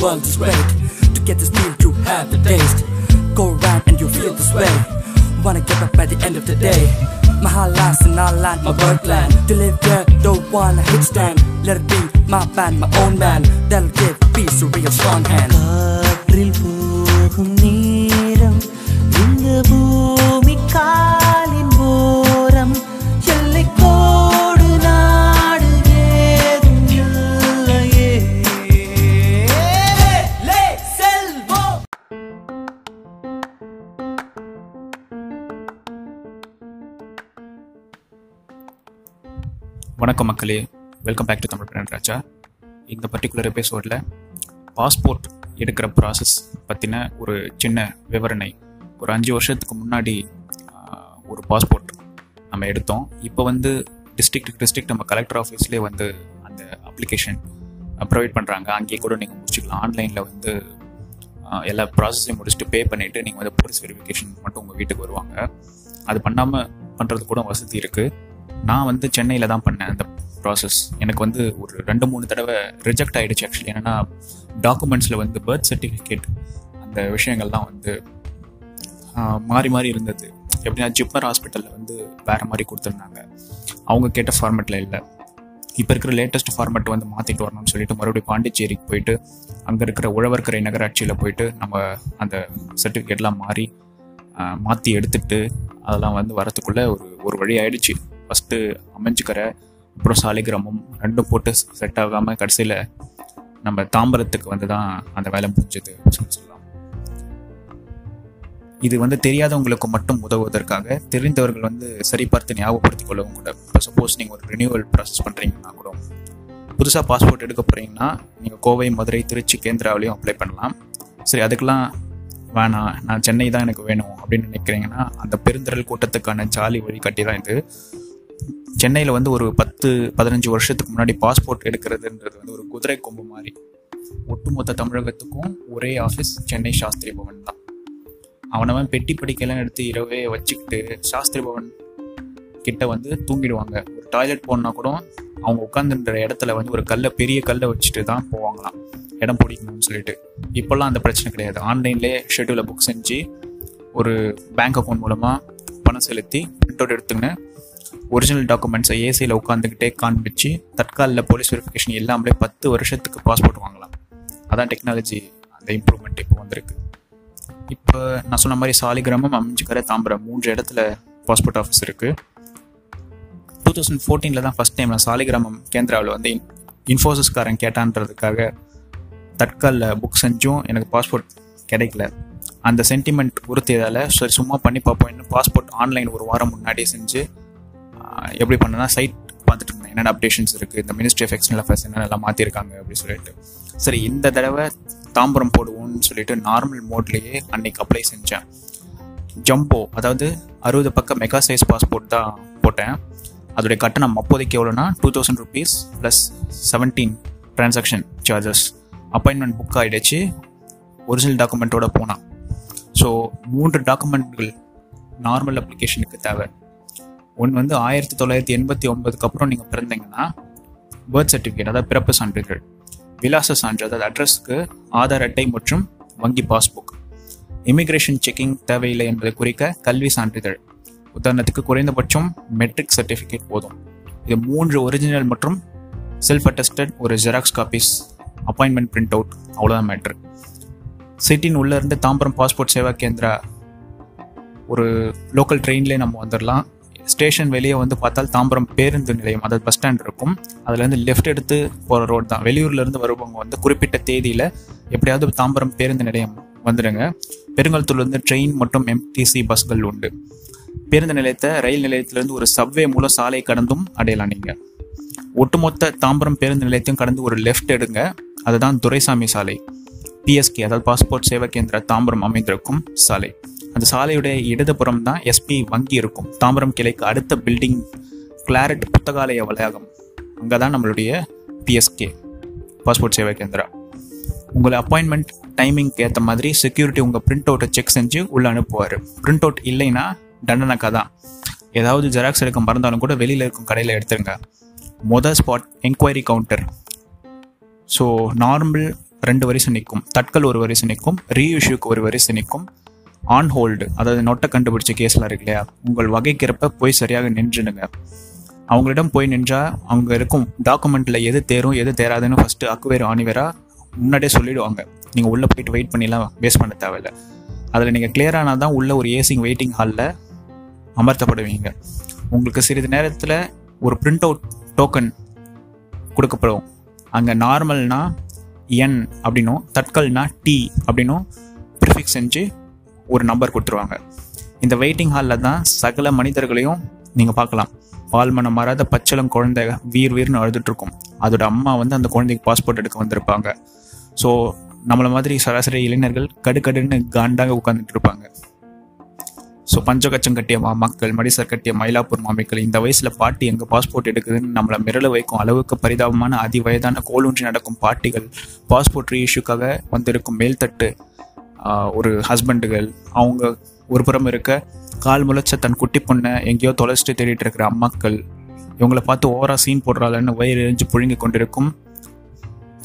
world is great. To get this meal, you have the taste. Go around and you feel this way. Wanna get up at the end of the day. My heart lies in our land, my birthland. To live here, don't wanna hit stand. Let it be my band, my own man. That'll give peace a real strong hand. வணக்கம் மக்களே. Welcome back to Tamil brand Raja. இந்த particular எபிசோடில் passport எடுக்கிற process பற்றின ஒரு சின்ன விவரணை. ஒரு அஞ்சு வருஷத்துக்கு முன்னாடி ஒரு பாஸ்போர்ட் நம்ம எடுத்தோம். இப்போ வந்து டிஸ்ட்ரிக்ட் டிஸ்ட்ரிக்ட் நம்ம கலெக்டர் ஆஃபீஸ்லேயே வந்து அந்த அப்ளிகேஷன் ப்ரொவைட் பண்ணுறாங்க அங்கேயே கூட நீங்கள் முடிச்சுக்கலாம். ஆன்லைனில் வந்து எல்லா ப்ராசஸையும் முடிச்சுட்டு பே பண்ணிவிட்டு நீங்கள் வந்து போலீஸ் வெரிஃபிகேஷன் மட்டும் உங்கள் வீட்டுக்கு வருவாங்க. அது பண்ணாமல் பண்ணுறது கூட வசதி இருக்குது நான் வந்து சென்னையில் தான் பண்ணேன். அந்த ப்ராசஸ் எனக்கு வந்து ஒரு ரெண்டு மூணு தடவை ரிஜெக்ட் ஆகிடுச்சு ஆக்சுவலி என்னென்னா டாக்குமெண்ட்ஸில் வந்து பர்த் சர்டிஃபிகேட் அந்த விஷயங்கள்லாம் வந்து மாறி மாறி இருந்தது. எப்படின்னா ஜிப்மர் ஹாஸ்பிட்டலில் வந்து வேறு மாதிரி கொடுத்துருந்தாங்க. அவங்க கேட்ட ஃபார்மெட்டில் இல்லை. இப்போ இருக்கிற லேட்டஸ்ட் ஃபார்மெட் வந்து மாற்றிட்டு வரணும்னு சொல்லிட்டு மறுபடியும் பாண்டிச்சேரிக்கு போயிட்டு அங்கே இருக்கிற உழவர்கரை நகராட்சியில் போயிட்டு நம்ம அந்த சர்டிஃபிகேட்லாம் மாறி மாற்றி எடுத்துட்டு அதெல்லாம் வந்து வரத்துக்குள்ளே ஒரு ஒரு வழி ஆயிடுச்சு. ஃபஸ்ட்டு அமைஞ்சுக்கரை அப்புறம் சாலிகிராமம் ரெண்டும் போட்டு செட் ஆகாமல் கடைசியில் நம்ம தாம்பரத்துக்கு வந்து தான் அந்த வேலை முடிஞ்சது அப்படின்னு சொல்லலாம். இது வந்து தெரியாதவங்களுக்கு மட்டும் உதவுவதற்காக தெரிந்தவர்கள் வந்து சரிபார்த்து ஞாபகப்படுத்திக் கொள்ளவும் கூட. இப்போ சப்போஸ் நீங்கள் ஒரு ரினியூவல் ப்ராசஸ் பண்ணுறீங்கன்னா கூட புதுசாக பாஸ்போர்ட் எடுக்க போகிறீங்கன்னா நீங்கள் கோவை மதுரை திருச்சி கேந்திராவிலையும் அப்ளை பண்ணலாம். சரி அதுக்கெலாம் வேணாம். நான் சென்னை தான் எனக்கு வேணும் அப்படின்னு நினைக்கிறீங்கன்னா அந்த பெருந்திரல் கூட்டத்துக்கான ஜாலி வழிகாட்டி தான் இது. சென்னையில் வந்து ஒரு பத்து பதினஞ்சு வருஷத்துக்கு முன்னாடி பாஸ்போர்ட் எடுக்கிறதுன்றது வந்து ஒரு குதிரை கொம்பு மாதிரி. ஒட்டுமொத்த தமிழகத்துக்கும் ஒரே ஆஃபீஸ் சென்னை சாஸ்திரி பவன் தான். அவனவன் பெட்டி படிக்கலாம் எடுத்து இரவே வச்சுக்கிட்டு சாஸ்திரி பவன் கிட்ட வந்து தூங்கிடுவாங்க. ஒரு டாய்லெட் போனால் கூட அவங்க உட்காந்துன்ற இடத்துல வந்து ஒரு கல்லை பெரிய கல்லை வச்சுட்டு தான் போவாங்களாம். இடம் பிடிக்கணும்னு சொல்லிட்டு. இப்போல்லாம் அந்த பிரச்சனை கிடையாது. ஆன்லைன்லேயே ஷெட்யூலை புக் செஞ்சு ஒரு பேங்க் அக்கௌண்ட் மூலமாக பணம் செலுத்தி பிரிண்ட் அவுட் எடுத்துக்கின்னு ஒரிஜினல் டாக்குமெண்ட்ஸை ஏசியில் உட்காந்துக்கிட்டே காண்பிச்சு தற்காலில் போலீஸ் வெரிஃபிகேஷன் எல்லாமே பத்து வருஷத்துக்கு பாஸ்போர்ட் வாங்கலாம். அதான் டெக்னாலஜி அந்த இம்ப்ரூவ்மெண்ட் இப்போ வந்திருக்கு. இப்போ நான் சொன்ன மாதிரி சாலிகிராமம் அமைஞ்சிக்கரை தாம்பரம் மூன்று இடத்துல பாஸ்போர்ட் ஆஃபீஸ் இருக்குது டூ தௌசண்ட் ஃபோர்டீனில் தான் ஃபஸ்ட் டைம் நான் சாலிகிராமம் கேந்திராவில் வந்து இன்ஃபோசிஸ்காரன் கேட்டான்றதுக்காக தட்காலில் புக் செஞ்சும் எனக்கு பாஸ்போர்ட் கிடைக்கல. அந்த சென்டிமெண்ட் உறுத்தியதால் சரி சும்மா பண்ணி பார்ப்போம். இன்னும் பாஸ்போர்ட் ஆன்லைன் ஒரு வாரம் முன்னாடியே செஞ்சு எப்படி பண்ணேன்னா சைட் பார்த்துட்டு இருந்தேன். என்னென்ன அப்டேஷன்ஸ் இருக்குது இந்த மினிஸ்ட்ரி ஆஃப் எக்ஸ்டர்னல் அஃபேர்ஸ் என்னென்னலாம் மாற்றிருக்காங்க அப்படின்னு சொல்லிட்டு. சரி இந்த தடவை தாம்பரம் போடுவோம்னு சொல்லிட்டு நார்மல் மோட்லேயே அன்னைக்கு அப்ளை செஞ்சேன். ஜம்போ அதாவது அறுபது பக்கம் மெகா சைஸ் பாஸ்போர்ட் தான் போட்டேன். அதோடைய கட்டணம் அப்போதைக்கு எவ்வளோனா two thousand rupees plus seventeen transaction charges appointment book ஆகிடுச்சு ஒரிஜினல் டாக்குமெண்ட்டோட போனான். ஸோ மூன்று டாக்குமெண்ட்கள் நார்மல் அப்ளிகேஷனுக்கு தேவை. ஒன்று வந்து ஆயிரத்தி தொள்ளாயிரத்தி எண்பத்தி ஒன்பதுக்கு அப்புறம் நீங்கள் பிறந்தீங்கன்னா பர்த் சர்டிஃபிகேட் அதாவது பிறப்பு சான்றிதழ் விலாச சான்று அதாவது அட்ரஸ்க்கு ஆதார் அட்டை மற்றும் வங்கி பாஸ்புக் இமிக்ரேஷன் செக்கிங் தேவையில்லை என்பதை குறிக்க கல்வி சான்றிதழ். உதாரணத்துக்கு குறைந்தபட்சம் மெட்ரிக் சர்டிஃபிகேட் போதும். இது மூன்று ஒரிஜினல் மற்றும் செல்ஃப் அட்டஸ்டட் ஒரு xerox copies appointment print out அவ்வளோதான் மேட்ரு சிட்டின் உள்ளே இருந்து தாம்பரம் பாஸ்போர்ட் சேவா கேந்திரா ஒரு லோக்கல் ட்ரெயின்லேயே நம்ம வந்துடலாம் ஸ்டேஷன் வெளியே வந்து பார்த்தால் தாம்பரம் பேருந்து நிலையம் அதாவது பஸ் ஸ்டாண்ட் இருக்கும். அதுலேருந்து லெஃப்ட் எடுத்து போகிற ரோடு தான். வெளியூர்லேருந்து வருவவங்க வந்து குறிப்பிட்ட தேதியில் எப்படியாவது தாம்பரம் பேருந்து நிலையம் வந்துடுங்க. பெருங்கல்தூர்லேருந்து ட்ரெயின் மற்றும் எம்டிசி பஸ்கள் உண்டு. பேருந்து நிலையத்தை ரயில் நிலையத்திலேருந்து ஒரு சவ்வே மூலம் சாலை கடந்தும் அடையலாம் நீங்கள் ஒட்டுமொத்த தாம்பரம் பேருந்து நிலையத்தையும் கடந்து ஒரு லெஃப்ட் எடுங்க. அதுதான் துரைசாமி சாலை. பிஎஸ்கே அதாவது பாஸ்போர்ட் சேவா கேந்திரா தாம்பரம் அமைந்திருக்கும் சாலை. அந்த சாலையுடைய இடதுபுறம் தான் எஸ்பி வங்கி இருக்கும். தாம்பரம் கிளைக்கு அடுத்த பில்டிங் கிளாரட் புத்தகாலய வளாகம். அங்கே தான் நம்மளுடைய பிஎஸ்கே பாஸ்போர்ட் சேவை கேந்திரா. உங்களை அப்பாயின்மெண்ட் டைமிங்க்கு ஏற்ற மாதிரி செக்யூரிட்டி உங்கள் பிரிண்ட் அவுட்டை செக் செஞ்சு உள்ளே அனுப்புவார். பிரிண்ட் அவுட் இல்லைன்னா தண்டனைக்கா தான் ஏதாவது ஜெராக்ஸ் எடுக்க மறந்தாலும் கூட வெளியில் இருக்கும் கடையில் எடுத்துருங்க. மொதல் spot enquiry counter so normal ரெண்டு வரிசை நிற்கும். தட்கல் ஒரு வரிசை நிற்கும். ரீஇஷ்யூக்கு ஒரு வரிசை நிற்கும். ஆன் ஹோல்டு அதாவது நொட்டை கண்டுபிடிச்ச கேஸ்லாம் இருக்கு இல்லையா? உங்கள் வகைக்கிறப்ப போய் சரியாக நின்றுனுங்க அவங்களிடம் போய் நின்றால் அவங்க இருக்கும் டாக்குமெண்ட்டில் எது தேரும் எது தேராதுன்னு ஃபஸ்ட்டு அக்குவேர் ஆணிவேரா முன்னாடியே சொல்லிடுவாங்க. நீங்கள் உள்ளே போயிட்டு வெயிட் பண்ணிலாம் வேஸ்ட் பண்ண தேவையில்ல. அதில் நீங்கள் கிளியர் ஆனால் தான் உள்ள ஒரு ஏசிங் வெயிட்டிங் ஹாலில் அமர்த்தப்படுவீங்க. உங்களுக்கு சிறிது நேரத்தில் ஒரு பிரிண்ட் அவுட் டோக்கன் கொடுக்கப்படும். அங்கே நார்மல்னா என் அப்படின்னும் தட்கல்னா டி அப்படின்னும் ப்ரிஃபிக்ஸ் செஞ்சு ஒரு நம்பர் கொடுத்துருவாங்க. இந்த வெயிட்டிங் ஹாலில் தான் சகல மனிதர்களையும் நீங்கள் பார்க்கலாம். பால் மனம் மாறாத பச்சளம் குழந்தை வீர் வீர்னு அழுதுட்ருக்கும் அதோட அம்மா வந்து அந்த குழந்தைக்கு பாஸ்போர்ட் எடுக்க வந்திருப்பாங்க. ஸோ நம்மளை மாதிரி சராசரி இளைஞர்கள் கடுக்கடுன்னு காண்டாக உட்காந்துட்டு இருப்பாங்க. ஸோ பஞ்சகச்சம் கட்டிய மாமாக்கள் மடிசர் கட்டிய மயிலாப்பூர் மாமிக்கள் இந்த வயசில் பாட்டி எங்கள் பாஸ்போர்ட் எடுக்குதுன்னு நம்மளை மிரள வைக்கும் அளவுக்கு பரிதாபமான அதி வயதான கோலூன்றி நடக்கும் பாட்டிகள் பாஸ்போர்ட் ரீஇஷ்யூக்காக வந்திருக்கும் மேல்தட்டு ஒரு ஹஸ்பண்டுகள் அவங்க ஒரு புறம் இருக்க கால் முளைச்ச தன் குட்டி பொண்ணை எங்கேயோ தொலைச்சிட்டு தேடிட்டு இருக்கிற அம்மாக்கள் இவங்களை பார்த்து ஓவரா சீன் போடுறாளன்னு வயிறு எரிஞ்சு புழுங்கி கொண்டிருக்கும்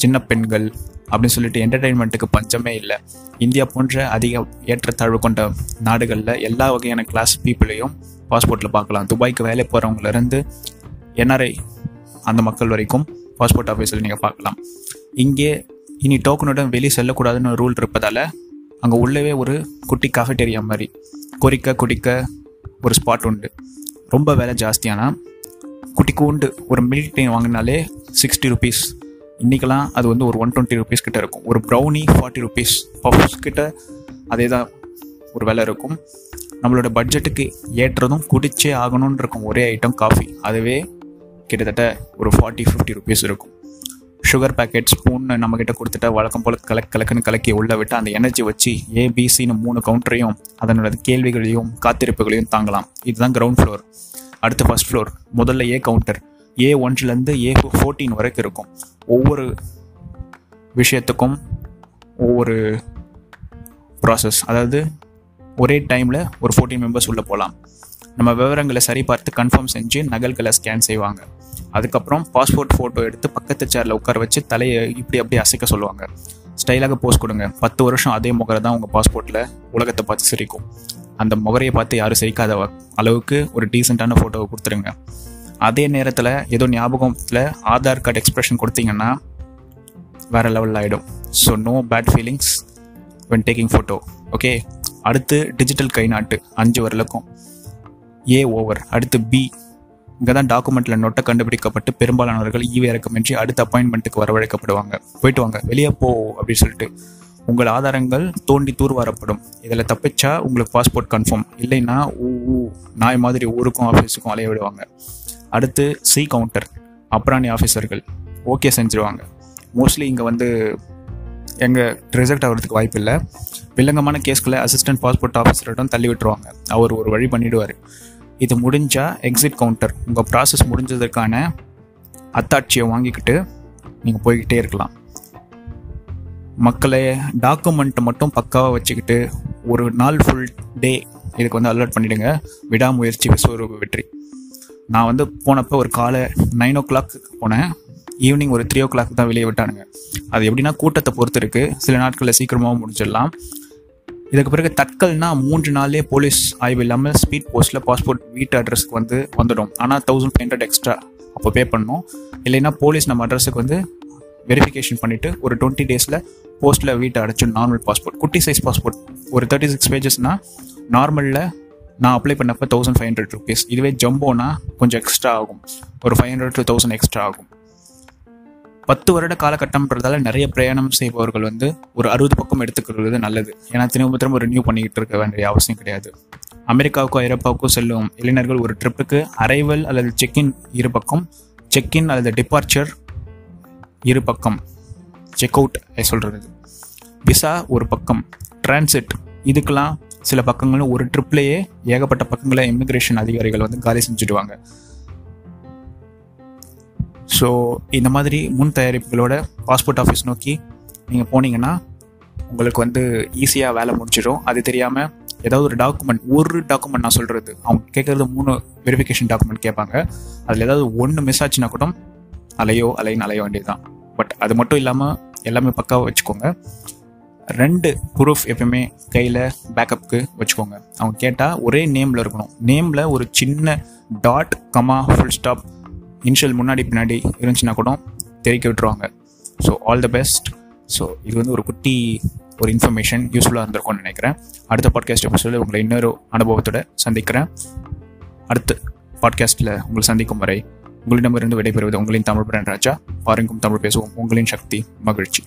சின்ன பெண்கள் அப்படின்னு சொல்லிட்டு என்டர்டெயின்மெண்ட்டுக்கு பஞ்சமே இல்லை. இந்தியா போன்ற அதிக ஏற்றத்தாழ்வு கொண்ட நாடுகளில் எல்லா வகையான கிளாஸ் பீப்புளையும் பாஸ்போர்ட்டில் பார்க்கலாம். துபாய்க்கு வேலை போகிறவங்கள இருந்து என்ஆர்ஐ அந்த மக்கள் வரைக்கும் பாஸ்போர்ட் ஆஃபீஸில் நீங்கள் பார்க்கலாம். இங்கே இனி டோக்கனுடன் வெளியே செல்லக்கூடாதுன்னு ரூல் இருப்பதால் அங்கே உள்ளவே ஒரு குட்டி காஃபெட்டேரியா மாதிரி. கொறிக்க குடிக்க ஒரு ஸ்பாட் உண்டு. ரொம்ப விலை ஜாஸ்தியானா குட்டிக்கு உண்டு ஒரு மில்க் டீ வாங்கினாலே சிக்ஸ்டி ருபீஸ் இன்றைக்கெல்லாம் அது வந்து ஒரு ஒன் டுவெண்ட்டி ருபீஸ் கிட்டே இருக்கும். ஒரு ப்ரௌனி ஃபார்ட்டி ருபீஸ் பஃப்ஸ் கிட்ட அதே தான் ஒரு விலை இருக்கும். நம்மளோட பட்ஜெட்டுக்கு ஏற்றதும் குடிச்சே ஆகணும்னு இருக்கும் ஒரே ஐட்டம் காஃபி அதுவே கிட்டத்தட்ட ஒரு ஃபார்ட்டி ஃபிஃப்டி ருபீஸ் இருக்கும். சுகர் பேக்கெட் ஸ்பூன் நம்ம கிட்ட கொடுத்துட்டா வழக்கம் போல கலக் கலக்குன்னு கலக்கி உள்ள விட்டு அந்த எனர்ஜி வச்சு ஏபிசின்னு மூணு கவுண்டரையும் அதனோட கேள்விகளையும் காத்திருப்புகளையும் தாங்கலாம். இதுதான் கிரவுண்ட் ஃப்ளோர் அடுத்து ஃபர்ஸ்ட் ஃப்ளோர் முதல்ல ஏ கவுண்டர் ஏ ஒன்றுலேருந்து ஏ ஃபோர்டீன் வரைக்கும் இருக்கும். ஒவ்வொரு விஷயத்துக்கும் ஒவ்வொரு ப்ராசஸ் அதாவது ஒரே டைமில் ஒரு ஃபோர்டீன் மெம்பர்ஸ் உள்ளே போகலாம் நம்ம விவரங்களை சரிபார்த்து கன்ஃபார்ம் செஞ்சு நகல்களை ஸ்கேன் செய்வாங்க. அதுக்கப்புறம் பாஸ்போர்ட் ஃபோட்டோ எடுத்து பக்கத்து சேரில் உட்கார வச்சு தலையை இப்படி அப்படி அசைக்க சொல்லுவாங்க. ஸ்டைலாக போஸ்ட் கொடுங்க. பத்து வருஷம் அதே முகரை தான் உங்கள் பாஸ்போர்ட்டில் உலகத்தை பார்த்து சிரிக்கும். அந்த முகரையை பார்த்து யாரும் சிரிக்காத அளவுக்கு ஒரு டீசெண்டான ஃபோட்டோவை கொடுத்துருங்க. அதே நேரத்தில் ஏதோ ஞாபகத்தில் ஆதார் கார்டு எக்ஸ்பிரஷன் கொடுத்தீங்கன்னா வேற லெவலில் ஆகிடும் so no bad feelings when taking photo okay அடுத்து டிஜிட்டல் கை நாட்டு அஞ்சு வரலக்கும். ஏ ஓவர் அடுத்து பி இங்கே தான் டாக்குமெண்ட்டில் நொட்டை கண்டுபிடிக்கப்பட்டு பெரும்பாலானவர்கள் ஈவே இறக்கமின்றி அடுத்த அப்பாயின்மெண்ட்டுக்கு வரவழைக்கப்படுவாங்க. போயிட்டு வாங்க வெளியே போ அப்படின்னு சொல்லிட்டு உங்கள் ஆதாரங்கள் தோண்டி தூர்வாரப்படும். இதில் தப்பிச்சா உங்களுக்கு பாஸ்போர்ட் கன்ஃபார்ம் இல்லைன்னா ஊ ஊ நாய் மாதிரி ஊருக்கும் ஆஃபீஸுக்கும் அலைய விடுவாங்க. அடுத்து சி கவுண்டர் அப்ராணி ஆஃபீஸர்கள் ஓகே செஞ்சுருவாங்க. மோஸ்ட்லி இங்கே வந்து எங்கள் ரிசல்ட் ஆகிறதுக்கு வாய்ப்பு இல்லை. வில்லங்கமான கேஸ்களை அசிஸ்டன்ட் பாஸ்போர்ட் ஆஃபீஸர்கிட்ட தள்ளி விட்டுருவாங்க. அவர் ஒரு வழி பண்ணிவிடுவார் இது முடிஞ்சால் எக்ஸிட் கவுண்டர் உங்கள் ப்ராசஸ் முடிஞ்சதற்கான அத்தாட்சியை வாங்கிக்கிட்டு நீங்கள் போய்கிட்டே இருக்கலாம். மக்களை டாக்குமெண்ட்டை மட்டும் பக்காவாக வச்சுக்கிட்டு ஒரு நாள் ஃபுல் டே இதுக்கு வந்து அலர்ட் பண்ணிவிடுங்க விடாமுயற்சி விஸ்வரூப வெற்றி. நான் வந்து போனப்போ ஒரு காலை நைன் ஓ கிளாக் போனேன். ஈவினிங் ஒரு த்ரீ ஓ கிளாக் தான் வெளியே விட்டானுங்க. அது எப்படின்னா கூட்டத்தை பொறுத்து இருக்குது சில நாட்களில் சீக்கிரமாக முடிஞ்சிடலாம் இதுக்கு பிறகு தட்கல்னா மூன்று நாள்லேயே போலீஸ் ஆய்வு இல்லாமல் ஸ்பீட் போஸ்ட்டில் பாஸ்போர்ட் வீட்டு அட்ரஸ்க்கு வந்து வந்துடும். ஆனால் தௌசண்ட் ஃபைவ் ஹண்ட்ரட் எக்ஸ்ட்ரா அப்போ பே பண்ணணும். இல்லைன்னா போலீஸ் நம்ம அட்ரஸுக்கு வந்து வெரிஃபிகேஷன் பண்ணிவிட்டு ஒரு டுவெண்ட்டி டேஸில் போஸ்ட்டில் வீட்டை அடைச்சு நார்மல் பாஸ்போர்ட் குட்டி சைஸ் பாஸ்போர்ட் ஒரு தேர்ட்டி சிக்ஸ் பேஜஸ்னால் நார்மலில் நான் அப்ளை பண்ணப்போ தௌசண்ட் ஃபைவ் ஹண்ட்ரட் ருபீஸ் இதுவே ஜம்போனா கொஞ்சம் எக்ஸ்ட்ரா ஆகும். ஒரு five hundred to thousand extra ஆகும். பத்து வருட காலகட்டம்ன்றதால நிறைய பிரயாணம் செய்பவர்கள் வந்து ஒரு அறுபது பக்கம் எடுத்துக்கிறது நல்லது. ஏன்னா திரும்ப திரும்ப ரினியூ பண்ணிக்கிட்டு இருக்க வேண்டிய அவசியம் கிடையாது. அமெரிக்காவுக்கோ ஐரோப்பாவுக்கோ செல்லும் இளைஞர்கள் ஒரு ட்ரிப்புக்கு அரைவல் அல்லது செக்இன் இரு பக்கம் செக்இன் அல்லது டிபார்ச்சர் இரு பக்கம் செக் அவுட் சொல்கிறது விசா ஒரு பக்கம் டிரான்சிட் இதுக்கெல்லாம் சில பக்கங்களும் ஒரு ட்ரிப்லேயே ஏகப்பட்ட பக்கங்களை இமிக்ரேஷன் அதிகாரிகள் வந்து காலி செஞ்சுடுவாங்க. ஸோ இந்த மாதிரி முன் தயாரிப்புகளோட பாஸ்போர்ட் ஆஃபீஸ் நோக்கி நீங்கள் போனீங்கன்னா உங்களுக்கு வந்து ஈஸியாக வேலை முடிச்சிடும் அது தெரியாமல் ஏதாவது ஒரு டாக்குமெண்ட் ஒரு டாக்குமெண்ட் நான் சொல்கிறது அவங்க கேட்குறது மூணு வெரிஃபிகேஷன் டாக்குமெண்ட் கேட்பாங்க. அதில் ஏதாவது ஒன்று மிஸ் ஆச்சுன்னா கூட அலையோ அலைன்னு அலைய வேண்டியதுதான். பட் அது மட்டும் இல்லாமல் எல்லாமே பக்காவாக வச்சுக்கோங்க. ரெண்டு ப்ரூஃப் எப்பயுமே கையில் பேக்கப்புக்கு வச்சுக்கோங்க. அவங்க கேட்டால் ஒரே நேமில் இருக்கணும். நேமில் ஒரு சின்ன dot comma full stop initial முன்னாடி பின்னாடி இருந்துச்சுன்னா கூட தெரிவிக்க விட்டுருவாங்க. So all the best so இது வந்து ஒரு குட்டி ஒரு இன்ஃபர்மேஷன் யூஸ்ஃபுல்லாக இருந்திருக்கும்னு நினைக்கிறேன். அடுத்த பாட்காஸ்ட் எபிசோடில் உங்களை இன்னொரு அனுபவத்தோட சந்திக்கிறேன். அடுத்த பாட்காஸ்ட்டில் உங்களை சந்திக்கும் வரை உங்களிடமிருந்து விடைபெறுவது உங்களின் தமிழ் பிரான் ராஜா. பாருங்கும் தமிழ் பேசுவோம். உங்களின் சக்தி மகிழ்ச்சி.